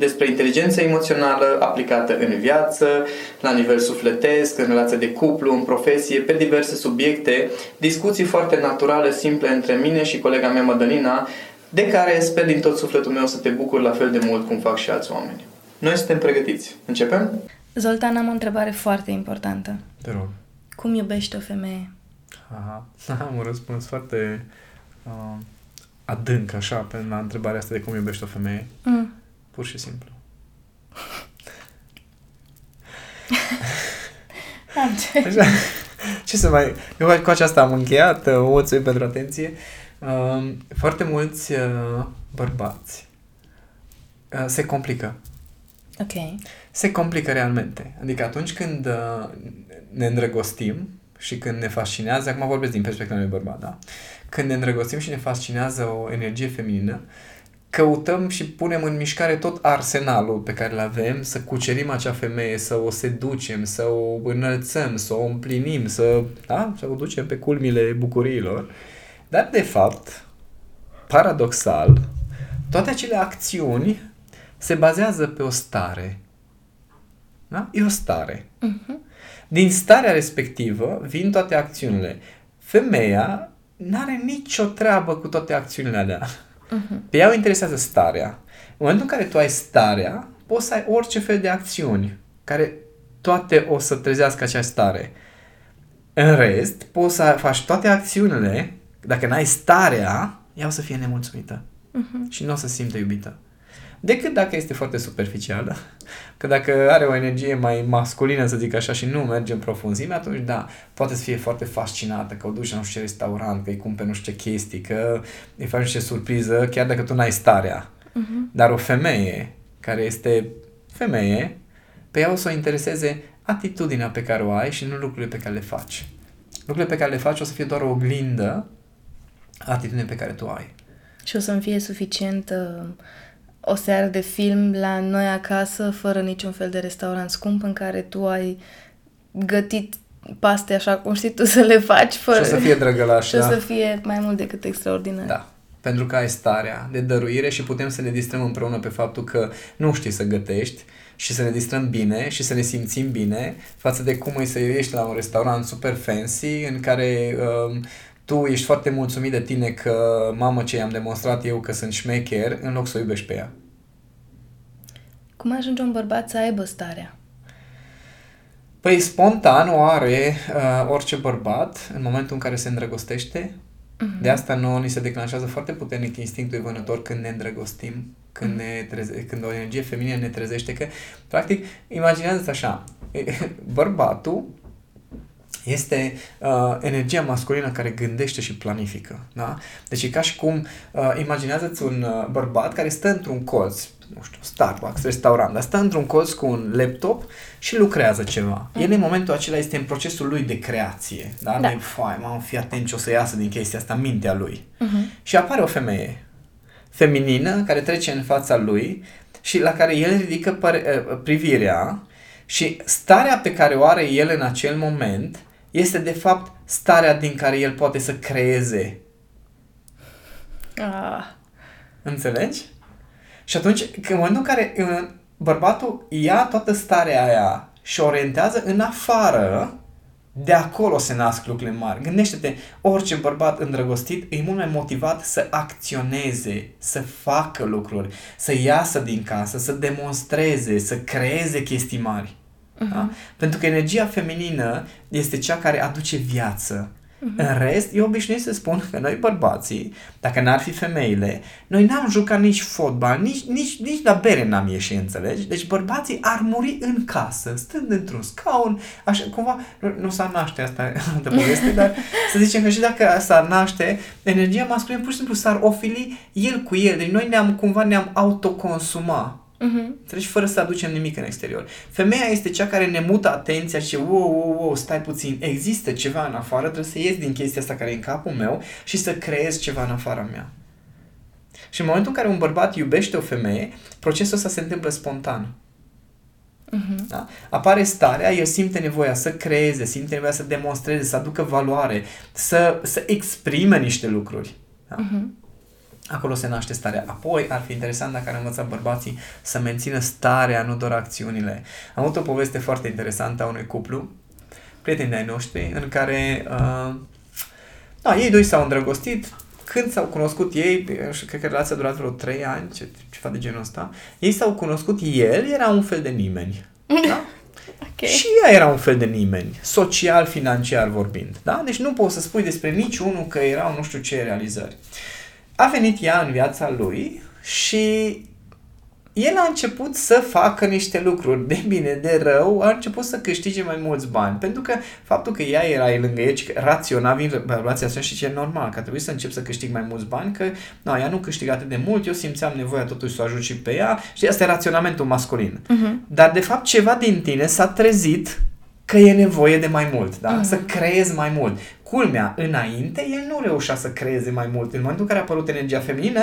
despre inteligența emoțională aplicată în viață, la nivel sufletesc, în relație de cuplu, în profesie, pe diverse subiecte, discuții foarte naturale, simple între mine și colega mea Madalina, de care sper din tot sufletul meu să te bucur la fel de mult cum fac și alți oameni. Noi suntem pregătiți. Începem? Zoltan, am o întrebare foarte importantă. Te rog. Cum iubești o femeie? Aha, am un răspuns foarte uh, adânc, așa, pe la întrebarea asta de cum iubești o femeie. Mm. Pur și simplu. Așa. Ce să mai... Eu cu aceasta am încheiat. O mulțumim pentru atenție. Uh, foarte mulți uh, bărbați uh, se complică. Ok. Se complică realmente. Adică atunci când uh, ne îndrăgostim și când ne fascinează, acum vorbesc din perspectiva unui bărbat, da? Când ne îndrăgostim și ne fascinează o energie feminină, uh, căutăm și punem în mișcare tot arsenalul pe care îl avem, să cucerim acea femeie, să o seducem, să o înălțăm, să o împlinim, să, da, să o ducem pe culmile bucuriilor. Dar, de fapt, paradoxal, toate acele acțiuni se bazează pe o stare. Da? E o stare. Uh-huh. Din starea respectivă vin toate acțiunile. Femeia nu are nicio treabă cu toate acțiunile alea. Uh-huh. Pe ea o interesează starea. În momentul în care tu ai starea, poți să ai orice fel de acțiuni care toate o să trezească acea stare. În rest, poți să faci toate acțiunile, dacă n-ai starea, ea o să fie nemulțumită. Uh-huh. Și nu o să simte iubită. Decât dacă este foarte superficială. Că dacă are o energie mai masculină, să zic așa, și nu merge în profunzime, atunci da, poate să fie foarte fascinată că o duci la nu știu ce restaurant, că îi cumperi nu știu ce chestii, că îi faci ce surpriză, chiar dacă tu n-ai starea. Uh-huh. Dar o femeie care este femeie, pe ea o să o intereseze atitudinea pe care o ai și nu lucrurile pe care le faci. Lucrurile pe care le faci o să fie doar o oglindă atitudinea pe care tu ai. Și o să-mi fie suficient uh, o seară de film la noi acasă, fără niciun fel de restaurant scump în care tu ai gătit paste așa cum știi tu să le faci fără... Și să fie drăgălaș, Și da. să fie mai mult decât extraordinar. Da. Pentru că ai starea de dăruire și putem să ne distrăm împreună pe faptul că nu știi să gătești și să ne distrăm bine și să ne simțim bine față de cum îi să ieși la un restaurant super fancy în care uh, tu ești foarte mulțumit de tine că, mamă, ce i-am demonstrat eu că sunt șmecher, în loc să o iubești pe ea. Cum ajunge un bărbat să aibă starea? Păi spontan o are uh, orice bărbat în momentul în care se îndrăgostește. Uh-huh. De asta nouă ni se declanșează foarte puternic instinctul vânător când ne îndrăgostim, când, uh-huh. ne treze- când o energie feminină ne trezește. Că, practic, imaginează-ți așa, bărbatul este uh, energia masculină care gândește și planifică. Da? Deci e ca și cum, uh, imaginează-ți un uh, bărbat care stă într-un colț, nu știu, Starbucks, restaurant, dar stă într-un colț cu un laptop și lucrează ceva. Mm. El în momentul acela este în procesul lui de creație. Da? da. Fai, mamă, fii atent ce o să iasă din chestia asta, mintea lui. Mm-hmm. Și apare o femeie feminină care trece în fața lui și la care el ridică păr- uh, privirea și starea pe care o are el în acel moment este de fapt starea din care el poate să creeze. Ah. Înțelegi? Și atunci, în momentul în care bărbatul ia toată starea aia și orientează în afară, de acolo se nasc lucrurile mari. Gândește-te, orice bărbat îndrăgostit e mult mai motivat să acționeze, să facă lucruri, să iasă din casă, să demonstreze, să creeze chestii mari. Uh-huh. Da? Pentru că energia feminină este cea care aduce viață. Uh-huh. În rest, eu obișnuit să spun că noi bărbații, dacă n-ar fi femeile, noi n-am jucat nici fotbal, nici, nici, nici la bere n-am ieșit, înțelegi? Deci bărbații ar muri în casă, stând într-un scaun, așa, cumva, nu, nu s-ar naște asta de poveste, dar să zicem că și dacă s-ar naște, energia masculină pur și simplu s-ar ofili el cu el. Deci noi ne-am, cumva ne-am autoconsuma Uh-huh. Treci fără să aducem nimic în exterior. Femeia este cea care ne mută atenția și wow, wow, wow, stai puțin, există ceva în afară, trebuie să ies din chestia asta care e în capul meu și să creez ceva în afara mea. Și în momentul în care un bărbat iubește o femeie, procesul ăsta se întâmplă spontan. Uh-huh. Da? Apare starea, el simte nevoia să creeze, simte nevoia să demonstreze, să aducă valoare, să, să exprime niște lucruri. Da? Uh-huh. Acolo se naște starea. Apoi ar fi interesant dacă ar învăța bărbații să mențină starea, nu doar acțiunile. Am avut o poveste foarte interesantă a unui cuplu, prieteni ai noștri, în care uh, da, ei doi s-au îndrăgostit, când s-au cunoscut ei, și cred că relația a durat vreo 3 ani, ce, ceva de genul ăsta, ei s-au cunoscut, el era un fel de nimeni. Da? Okay. Și ea era un fel de nimeni, social, financiar vorbind. Da? Deci nu poți să spui despre niciunul că erau nu știu ce realizări. Uh, a venit ea în viața lui și el a început să facă niște lucruri de bine, de rău, a început să câștige mai mulți bani. Pentru că faptul că ea era lângă el, rațional vin relația asta și ce normal, că a trebuit să încep să câștig mai mulți bani, că no, ea nu câștiga atât de mult, eu simțeam nevoia totuși să o ajut și pe ea și asta e raționamentul masculin. Uh-huh. Dar de fapt ceva din tine s-a trezit că e nevoie de mai mult, da? Uh-huh. Să creezi mai mult. Culmea, înainte, el nu reușea să creeze mai mult. În momentul în care a apărut energia feminină,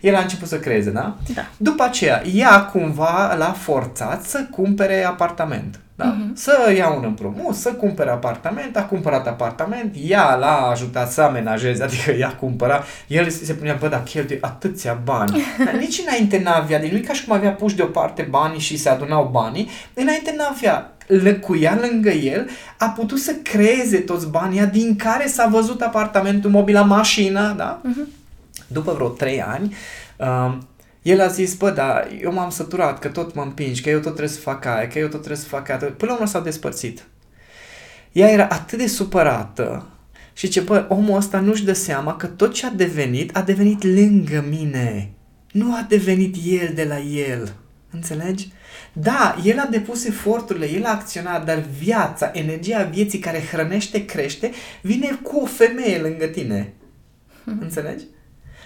el a început să creeze, da? da. După aceea, ea cumva l-a forțat să cumpere apartament. Da? Uh-huh. Să ia un împrumut, să cumpere apartament, a cumpărat apartament, ea l-a ajutat să amenajeze, adică ea cumpăra, el se punea, bă, dar cheltuie atâția bani. Dar nici înainte n-avea, deci nu ca și cum avea puși deoparte banii și se adunau banii, înainte n-avea lăcuia lângă el, a putut să creeze toți banii din care s-a văzut apartamentul, mobila, mașina, da? Uh-huh. După vreo trei ani, uh, el a zis, bă, dar eu m-am săturat, că tot mă împingi, că eu tot trebuie să fac aia, că eu tot trebuie să fac aia. Până la urmă s-au despărțit. Ea era atât de supărată și ce, bă, omul ăsta nu-și dă seama că tot ce a devenit, a devenit lângă mine. Nu a devenit el de la el. Înțelegi? Da, el a depus eforturile, el a acționat, dar viața, energia vieții care hrănește, crește, vine cu o femeie lângă tine. Hmm. Înțelegi?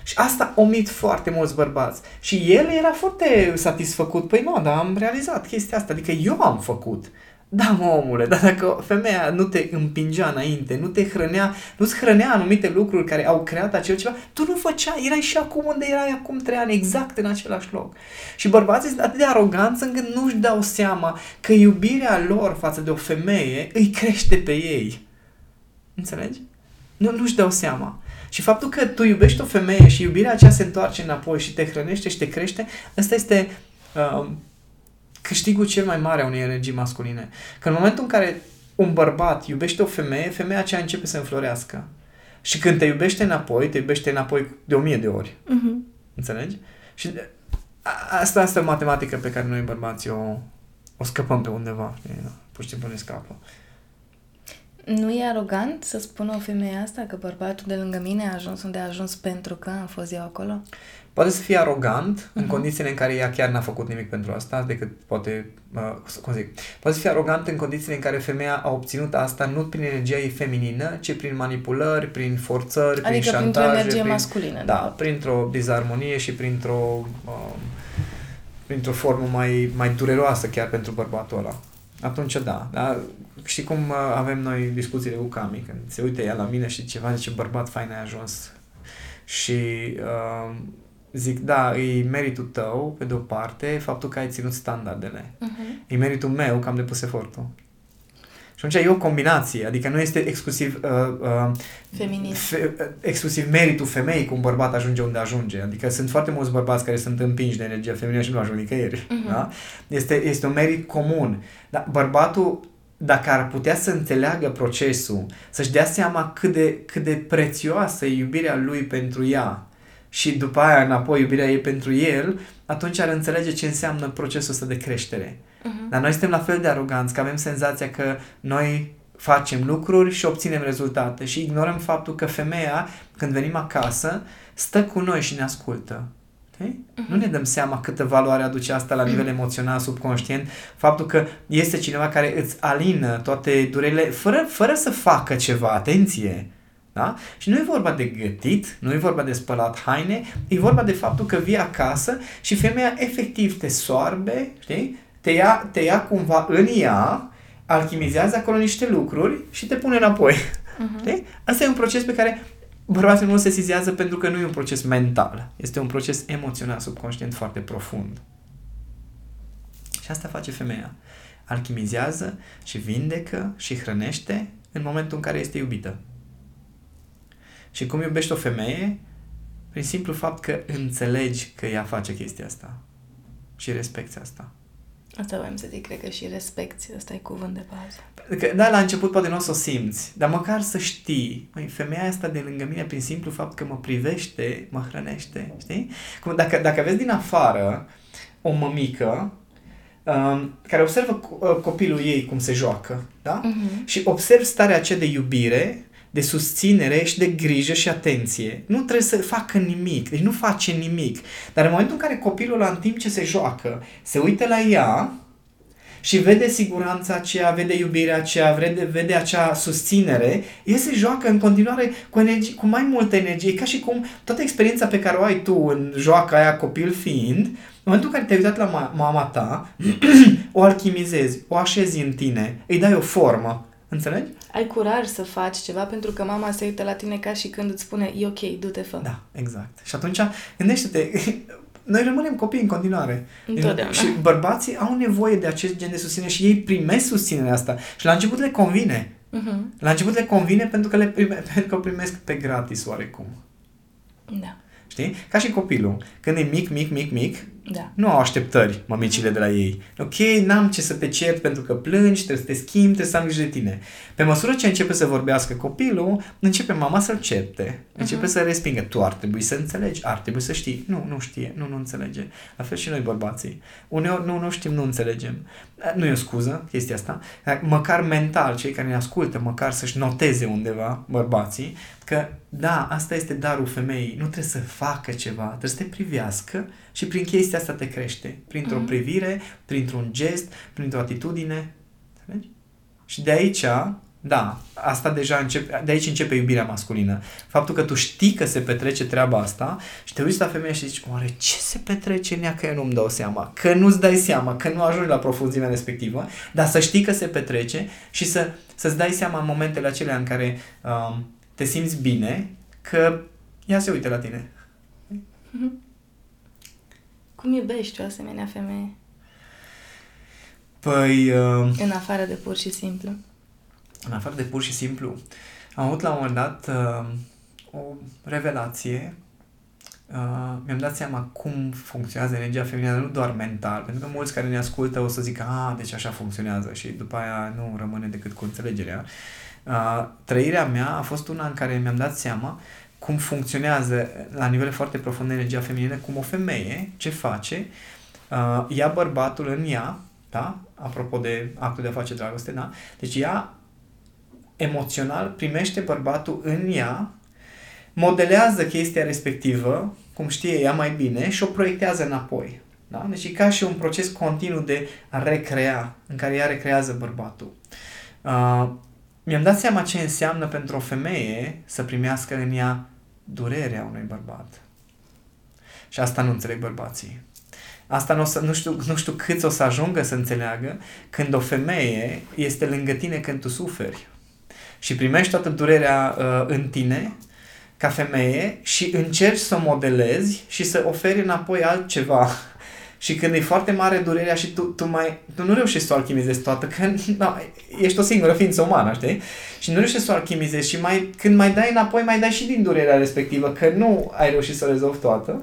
Și asta omit foarte mulți bărbați. Și el era foarte satisfăcut. Păi nu, dar am realizat chestia asta. Adică eu am făcut. Da, mă, omule, dar dacă femeia nu te împingea înainte, nu te hrănea, nu-ți hrănea anumite lucruri care au creat acel ceva, tu nu făcea, erai și acum unde erai acum trei ani, exact în același loc. Și bărbații sunt atât de aroganți încât nu-și dau seama că iubirea lor față de o femeie îi crește pe ei. Înțelegi? Nu, nu-și dau seama. Și faptul că tu iubești o femeie și iubirea aceea se întoarce înapoi și te hrănește și te crește, ăsta este uh, câștigul cel mai mare a unei energii masculine. Că în momentul în care un bărbat iubește o femeie, femeia aceea începe să înflorească. Și când te iubește înapoi, te iubește înapoi de o mie de ori. Uh-huh. Înțelegi? Și asta, asta e o matematică pe care noi bărbații o, o scăpăm pe undeva. Pur și simplu ne scapă. Nu e arogant să spună o femeie asta că bărbatul de lângă mine a ajuns unde a ajuns pentru că am fost eu acolo? Poate să fie arogant uh-huh. în mhm. condițiile în care ea chiar n-a făcut nimic pentru asta, decât poate, uh, cum zic, poate să fie arogant în condițiile în care femeia a obținut asta nu prin energia ei feminină, ci prin manipulări, prin forțări, adică prin șantaje. Adică printr-o energie prin, masculină. Da, printr-o dizarmonie și printr-o, uh, printr-o formă mai, mai dureroasă chiar pentru bărbatul ăla. Atunci da, da. Și cum uh, avem noi discuțiile cu Cami, când se uite ea la mine și ceva, zice, bărbat fain ai ajuns. Și uh, zic, da, e meritul tău, pe de-o parte, faptul că ai ținut standardele. Uh-huh. E meritul meu că am depus efortul. Și atunci e o combinație, adică nu este exclusiv uh, uh, Fe, uh, exclusiv meritul femeii cum un bărbat ajunge unde ajunge. Adică sunt foarte mulți bărbați care sunt împinși de energia feminină și nu ajung nicăieri. Uh-huh. Da? Este, este un merit comun. Dar bărbatul dacă ar putea să înțeleagă procesul, să-și dea seama cât de, cât de prețioasă e iubirea lui pentru ea, și după aia înapoi iubirea e pentru el, atunci ar înțelege ce înseamnă procesul ăsta de creștere. Uh-huh. Dar noi suntem la fel de aroganți că avem senzația că noi facem lucruri și obținem rezultate și ignorăm faptul că femeia, când venim acasă, stă cu noi și ne ascultă. Uh-huh. Nu ne dăm seama câtă valoare aduce asta la nivel emoțional, subconștient, faptul că este cineva care îți alină toate durerile fără, fără să facă ceva, atenție. Da? Și nu e vorba de gătit, nu e vorba de spălat haine, e vorba de faptul că vii acasă și femeia efectiv te soarbe, știi? Te ia, te ia cumva în ea, alchimizează acolo niște lucruri și te pune înapoi. Uh-huh. Știi? Asta e un proces pe care bărbatul nu se sesizează pentru că nu e un proces mental. Este un proces emoțional, subconștient, foarte profund. Și asta face femeia. Alchimizează și vindecă și hrănește în momentul în care este iubită. Și cum iubești o femeie? Prin simplu fapt că înțelegi că ea face chestia asta. Și respecti asta. Asta voiam să zic, cred că și respecti, ăsta e cuvânt de bază. Că, da, la început poate nu o să o simți, dar măcar să știi, măi, femeia asta de lângă mine, prin simplu fapt că mă privește, mă hrănește, știi? Cum dacă, dacă vezi din afară o mămică um, care observă uh, copilul ei cum se joacă, da? Uh-huh. Și observ starea aceea de iubire, de susținere și de grijă și atenție. Nu trebuie să facă nimic, deci nu face nimic. Dar în momentul în care copilul ăla, în timp ce se joacă, se uită la ea și vede siguranța aceea, vede iubirea aceea, vede, vede acea susținere, el se joacă în continuare cu, energie, cu mai multă energie, ca și cum toată experiența pe care o ai tu în joaca aia copil fiind, în momentul în care te-ai uitat la mama ta, o alchimizezi, o așezi în tine, îi dai o formă. Înțelegi? ai curaj să faci ceva pentru că mama se uită la tine ca și când îți spune e ok, du-te, fă. Da, exact. Și atunci, gândește-te, noi rămânem copii în continuare. Întotdeauna. Și bărbații au nevoie de acest gen de susținere și ei primesc susținerea asta. Și la început le convine. Uh-huh. La început le convine pentru că le prime, pentru că o primesc pe gratis oarecum. Da. Știi? Ca și copilul. Când e mic, mic, mic, mic, da. nu au așteptări mămicile de la ei. Ok, n-am ce să te cert pentru că plângi, trebuie să te schimbi, trebuie să am grijă de tine. Pe măsură ce începe să vorbească copilul, începe mama să-l certe. Începe uh-huh. să respingă. Tu ar trebui să înțelegi, ar trebui să știi. Nu, nu știe, nu, nu înțelege. La fel și noi bărbații. Uneori nu, nu știm, nu înțelegem. Nu e o scuză chestia asta. Măcar mental, cei care ne ascultă, măcar să-și noteze undeva bărbații, că da, asta este darul femeii. Nu trebuie să facă ceva, trebuie să te privească și prin chestia asta te crește. Printr-o mm-hmm. privire, printr-un gest, printr-o atitudine. Înțelegi? Și de aici, da, asta deja începe, de aici începe iubirea masculină. Faptul că tu știi că se petrece treaba asta și te uiți la femeie și zici, oare ce se petrece în ea că eu nu-mi dau seama? Că nu-ți dai seama, că nu ajungi la profunzimea respectivă, dar să știi că se petrece și să, să-ți dai seama în momentele acelea în care um, te simți bine, că ea se uită la tine. Mm-hmm. Cum iubești o asemenea femeie? Păi... Uh, în afară de pur și simplu. În afară de pur și simplu. Am avut la un moment dat uh, o revelație. Uh, mi-am dat seama cum funcționează energia feminină, nu doar mental, pentru că mulți care ne ascultă o să zică, a, deci așa funcționează și după aia nu rămâne decât cu înțelegerea. Uh, trăirea mea a fost una în care mi-am dat seama cum funcționează la nivel foarte profund energia feminină, cum o femeie, ce face, uh, ia bărbatul în ea, da? Apropo de actul de a face dragoste, da? Deci ea emoțional primește bărbatul în ea, modelează chestia respectivă, cum știe ea mai bine, și o proiectează înapoi. Da? Deci e ca și un proces continuu de a recrea, în care ea recrează bărbatul. Uh, mi-am dat seama ce înseamnă pentru o femeie să primească în ea durerea unui bărbat. Și asta nu înțeleg bărbații. Asta nu, o să, nu, știu, nu știu cât o să ajungă să înțeleagă când o femeie este lângă tine când tu suferi și primești toată durerea uh, în tine ca femeie și încerci să o modelezi și să oferi înapoi altceva și când e foarte mare durerea și tu, tu, mai, tu nu reușești să o alchimizezi toată, că na, ești o singură ființă umană, știi? Și nu reușești să o alchimizezi și mai, când mai dai înapoi, mai dai și din durerea respectivă, că nu ai reușit să o rezolvi toată.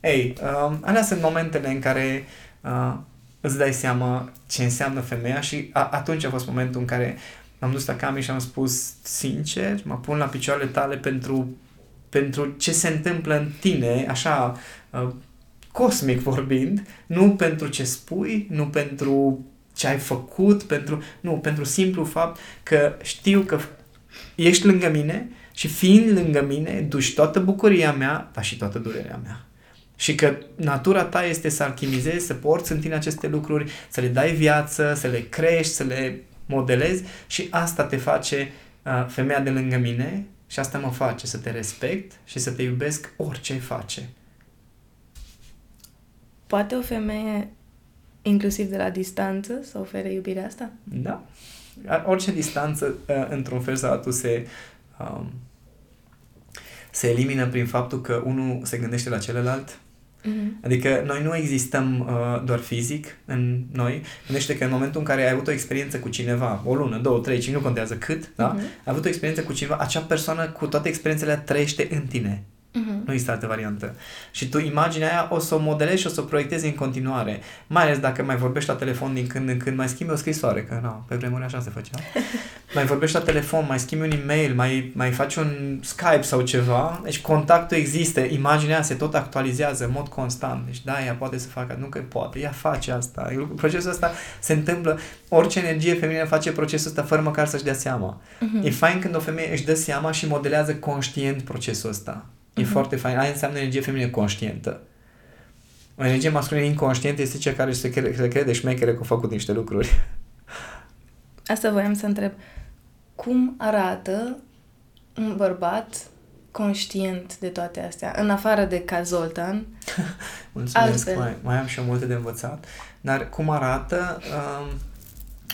Ei, uh, alea sunt momentele în care uh, îți dai seama ce înseamnă femeia și a, atunci a fost momentul în care m-am dus la Cami și am spus sincer, mă pun la picioarele tale pentru pentru ce se întâmplă în tine, așa, uh, cosmic vorbind, nu pentru ce spui, nu pentru ce ai făcut, pentru, nu, pentru simplu fapt că știu că ești lângă mine și fiind lângă mine, duci toată bucuria mea, dar și toată durerea mea. Și că natura ta este să alchimizezi, să porți în tine aceste lucruri, să le dai viață, să le crești, să le modelezi și asta te face uh, femeia de lângă mine și asta mă face să te respect și să te iubesc orice ai face. Poate o femeie, inclusiv de la distanță, să ofere iubirea asta? Da. Orice distanță, uh, într-un fel sau altul, se, um, se elimină prin faptul că unul se gândește la celălalt Mm-hmm. Adică noi nu existăm uh, doar fizic în noi. Gândește că în momentul în care ai avut o experiență cu cineva, o lună, două, trei, cinci, nu contează cât, da? Mm-hmm. Ai avut o experiență cu cineva, acea persoană cu toate experiențele trăiește în tine. Uh-huh. Nu există altă variantă. Și tu imaginea aia o să o modelezi și o să o proiectezi în continuare. Mai ales dacă mai vorbești la telefon din când în când, mai schimbi o scrisoare, că nu, pe vremuri așa se făcea. mai vorbești la telefon, mai schimbi un e-mail, mai, mai faci un Skype sau ceva. Deci contactul există, imaginea se tot actualizează în mod constant. Deci da, ea poate să facă, nu că poate, ea face asta. Procesul ăsta se întâmplă, orice energie feminină face procesul ăsta fără măcar să-și dea seama. Uh-huh. E fain când o femeie își dă seama și modelează conștient procesul ăsta. E uh-huh. foarte fain. Aia înseamnă energie feminină conștientă. O energie masculină inconștientă este cea care se crede, se crede șmechere că a făcut niște lucruri. Asta voiam să întreb. Cum arată un bărbat conștient de toate astea, în afară de ca Zoltan? Mulțumesc, mai, mai am și eu multe de învățat. Dar cum arată, um,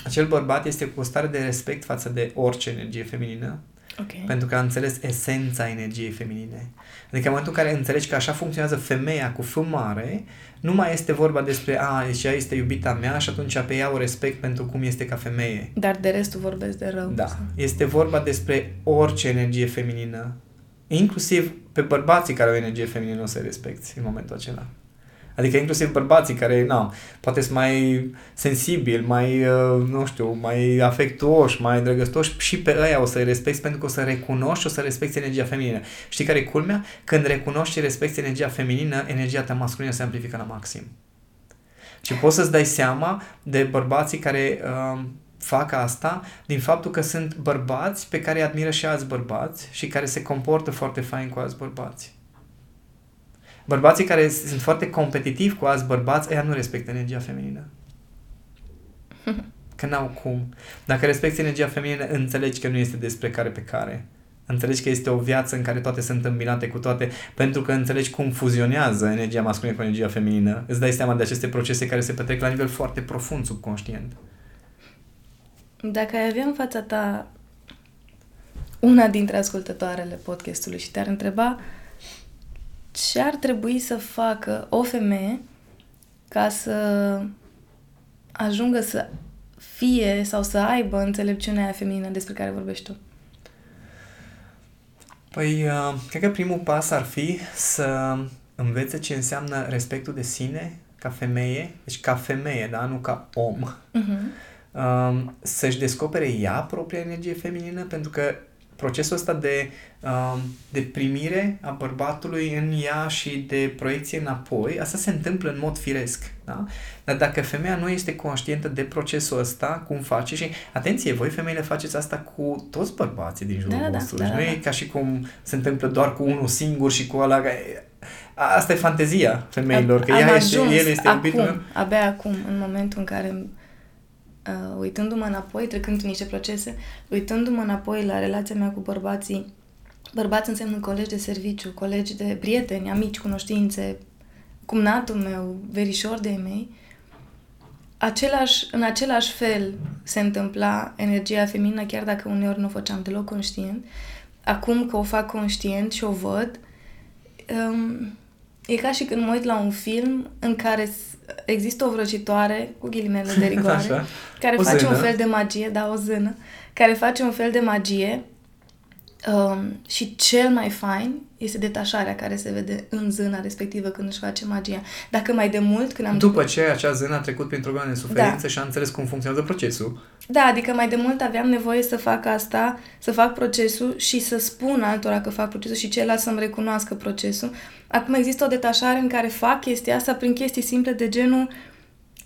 acel bărbat este cu o stare de respect față de orice energie feminină, Okay. Pentru că a înțeles esența energiei feminine. Adică în momentul în care înțelegi că așa funcționează femeia cu F mare, nu mai este vorba despre, a, deci ea este iubita mea și atunci pe ea o respect pentru cum este ca femeie. Dar de restul vorbesc de rău. Da. Sau? Este vorba despre orice energie feminină. Inclusiv pe bărbații care au energie feminină o să respecti în momentul acela. Adică inclusiv bărbații care, na, poate sunt mai sensibili, mai, uh, nu știu, mai afectuoși, mai drăgăstoși, și pe ăia o să-i respecti pentru că o să recunoști și o să respecti energia feminină. Știi care e culmea? Când recunoști și respecti energia feminină, energia ta masculină se amplifică la maxim. Și poți să-ți dai seama de bărbații care uh, fac asta din faptul că sunt bărbați pe care îi admiră și alți bărbați și care se comportă foarte fain cu alți bărbați. Bărbații care sunt foarte competitivi cu alți bărbați, ăia nu respectă energia feminină. Că n-au cum. Dacă respecti energia feminină, înțelegi că nu este despre care pe care. Înțelegi că este o viață în care toate sunt îmbinate cu toate, pentru că înțelegi cum fuzionează energia masculină cu energia feminină. Îți dai seama de aceste procese care se petrec la nivel foarte profund subconștient. Dacă ai avea în fața ta una dintre ascultătoarele podcastului și te-ar întreba ce ar trebui să facă o femeie ca să ajungă să fie sau să aibă înțelepciunea feminină despre care vorbești tu? Păi, uh, cred că primul pas ar fi să învețe ce înseamnă respectul de sine ca femeie, deci ca femeie, da, nu ca om. Uh-huh. să-și descopere ea propria energie feminină, pentru că procesul ăsta de, uh, de primire a bărbatului în ea și de proiecție înapoi, asta se întâmplă în mod firesc. Da? Dar dacă femeia nu este conștientă de procesul ăsta, cum face și, atenție, voi femeile faceți asta cu toți bărbații din jurul da, da vostru. Da, da, nu e ca și cum se întâmplă doar cu unul singur și cu ăla. Asta e fantezia femeilor, că ea este, el este acum, iubitul. Abia acum, în momentul în care uh, uitându-mă înapoi, trecând prin niște procese, uitându-mă înapoi la relația mea cu bărbații, bărbați înseamnă colegi de serviciu, colegi de prieteni, amici, cunoștințe, cumnatul meu, verișor de mei, același, în același fel se întâmpla energia feminină, chiar dacă uneori nu o făceam deloc conștient. Acum că o fac conștient și o văd, um, e ca și când mă uit la un film în care există o vrăjitoare, cu ghilimele de rigoare, Așa. care o face zână. un fel de magie, da, o zână, care face un fel de magie Um, și cel mai fain este detașarea care se vede în zâna respectivă când își face magia. Dacă mai de mult, când am... După ce acea zână a trecut printr-o groană de suferință da. și a înțeles cum funcționează procesul. Da, adică mai de mult aveam nevoie să fac asta, să fac procesul și să spun altora că fac procesul și celălalt să-mi recunoască procesul. Acum există o detașare în care fac chestia asta prin chestii simple de genul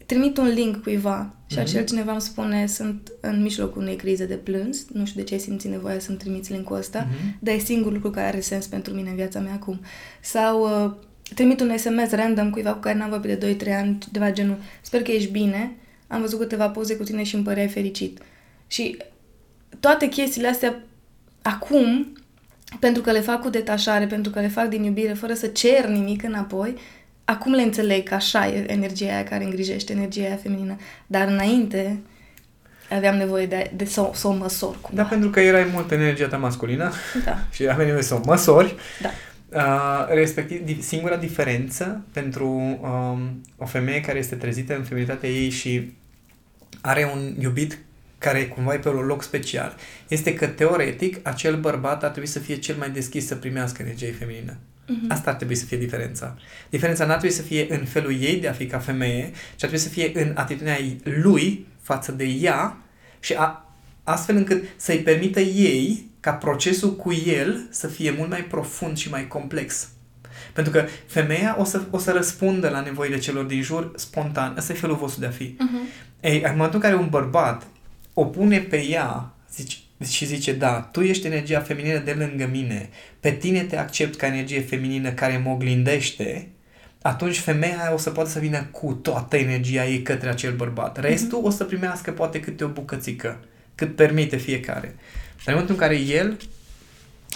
trimit un link cuiva și mm-hmm. acel cineva îmi spune sunt în mijlocul unei crize de plâns, nu știu de ce ai simțit nevoia să-mi trimiți linkul ăsta, mm-hmm. dar e singurul lucru care are sens pentru mine în viața mea acum. Sau uh, trimit un SMS random cuiva cu care n-am vorbit de 2-3 ani, ceva genul, sper că ești bine, am văzut câteva poze cu tine și îmi păreai fericit. Și toate chestiile astea acum, pentru că le fac cu detașare, pentru că le fac din iubire, fără să cer nimic înapoi, acum le înțeleg că așa e energia aia care îngrijește, energia aia feminină. Dar înainte aveam nevoie de, de să, să o măsor cumva. Da, pentru că erai mult energia ta masculină da. și aveai nevoie să o măsori. Da. Uh, respectiv, singura diferență pentru um, o femeie care este trezită în feminitatea ei și are un iubit care cumva e pe un loc special, este că teoretic acel bărbat ar trebui să fie cel mai deschis să primească energie feminină. Uh-huh. Asta ar trebui să fie diferența. Diferența nu ar trebui să fie în felul ei de a fi ca femeie, ci ar trebui să fie în atitudinea lui față de ea și a, astfel încât să-i permită ei ca procesul cu el să fie mult mai profund și mai complex. Pentru că femeia o să, o să răspundă la nevoile celor din jur spontan. Ăsta e felul vostru de a fi. Uh-huh. Ei, în momentul în care un bărbat o pune pe ea, zici, și zice, da, tu ești energia feminină de lângă mine, pe tine te accept ca energie feminină care mă oglindește, atunci femeia o să poată să vină cu toată energia ei către acel bărbat. Restul mm-hmm. o să primească poate câte o bucățică, cât permite fiecare. Dar în momentul în care el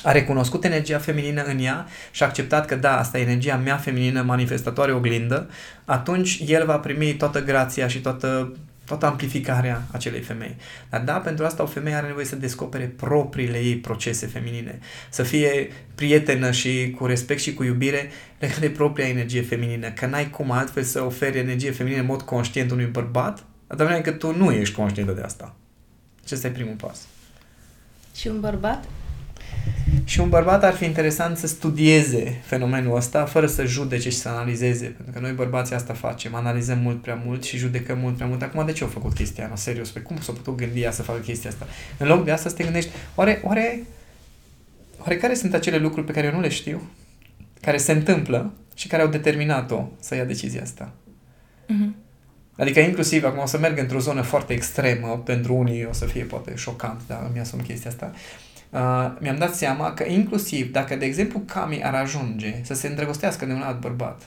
a recunoscut energia feminină în ea și a acceptat că da, asta e energia mea feminină manifestatoare oglindă, atunci el va primi toată grația și toată toată amplificarea acelei femei. Dar da, pentru asta o femeie are nevoie să descopere propriile ei procese feminine, să fie prietenă și cu respect și cu iubire legată de propria energie feminină, că n-ai cum altfel să oferi energie feminină în mod conștient unui bărbat, atâta că tu nu ești conștientă de asta. Acesta e primul pas. Și un bărbat și un bărbat ar fi interesant să studieze fenomenul ăsta fără să judece și să analizeze. Pentru că noi bărbații asta facem, analizăm mult prea mult și judecăm mult prea mult. Acum de ce au făcut chestia asta? Serios, pe cum s-a putut gândi ea să facă chestia asta? În loc de asta să te gândești, oare, oare, oare care sunt acele lucruri pe care eu nu le știu, care se întâmplă și care au determinat-o să ia decizia asta? Mm-hmm. Adică inclusiv, acum o să merg într-o zonă foarte extremă, pentru unii o să fie poate șocant, dar îmi asum chestia asta. Uh, mi-am dat seama că inclusiv dacă, de exemplu, Cami ar ajunge să se îndrăgostească de un alt bărbat,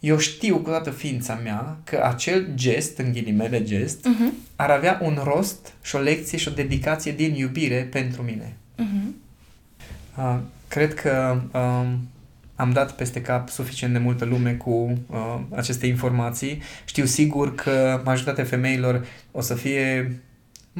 eu știu cu toată ființa mea că acel gest, în ghilimele gest, uh-huh. ar avea un rost și o lecție și o dedicație din iubire pentru mine. Uh-huh. Uh, cred că uh, am dat peste cap suficient de multă lume cu uh, aceste informații. Știu sigur că majoritatea femeilor o să fie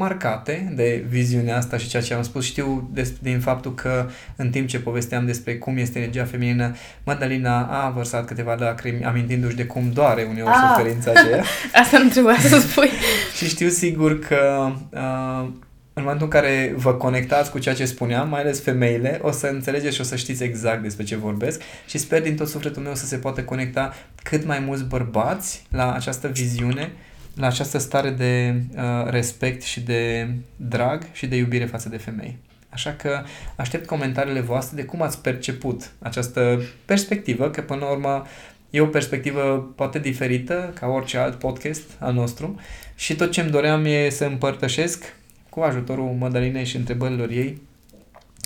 marcate de viziunea asta și ceea ce am spus. Știu des, din faptul că în timp ce povesteam despre cum este energia feminină, Madalina a vărsat câteva lacrimi amintindu-și de cum doare uneori ah. suferința aceea. Asta nu trebuia să spui. și știu sigur că uh, în momentul în care vă conectați cu ceea ce spuneam, mai ales femeile, o să înțelegeți și o să știți exact despre ce vorbesc și sper din tot sufletul meu să se poată conecta cât mai mulți bărbați la această viziune la această stare de uh, respect și de drag și de iubire față de femei. Așa că aștept comentariile voastre de cum ați perceput această perspectivă, că până la urmă e o perspectivă poate diferită ca orice alt podcast al nostru și tot ce îmi doream e să împărtășesc cu ajutorul Mădălinei și întrebărilor ei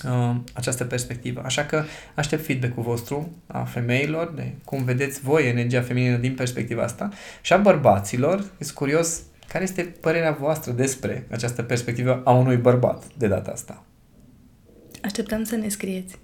uh, această perspectivă. Așa că aștept feedback-ul vostru a femeilor, de cum vedeți voi energia feminină din perspectiva asta și a bărbaților. Sunt curios care este părerea voastră despre această perspectivă a unui bărbat de data asta. Așteptăm să ne scrieți.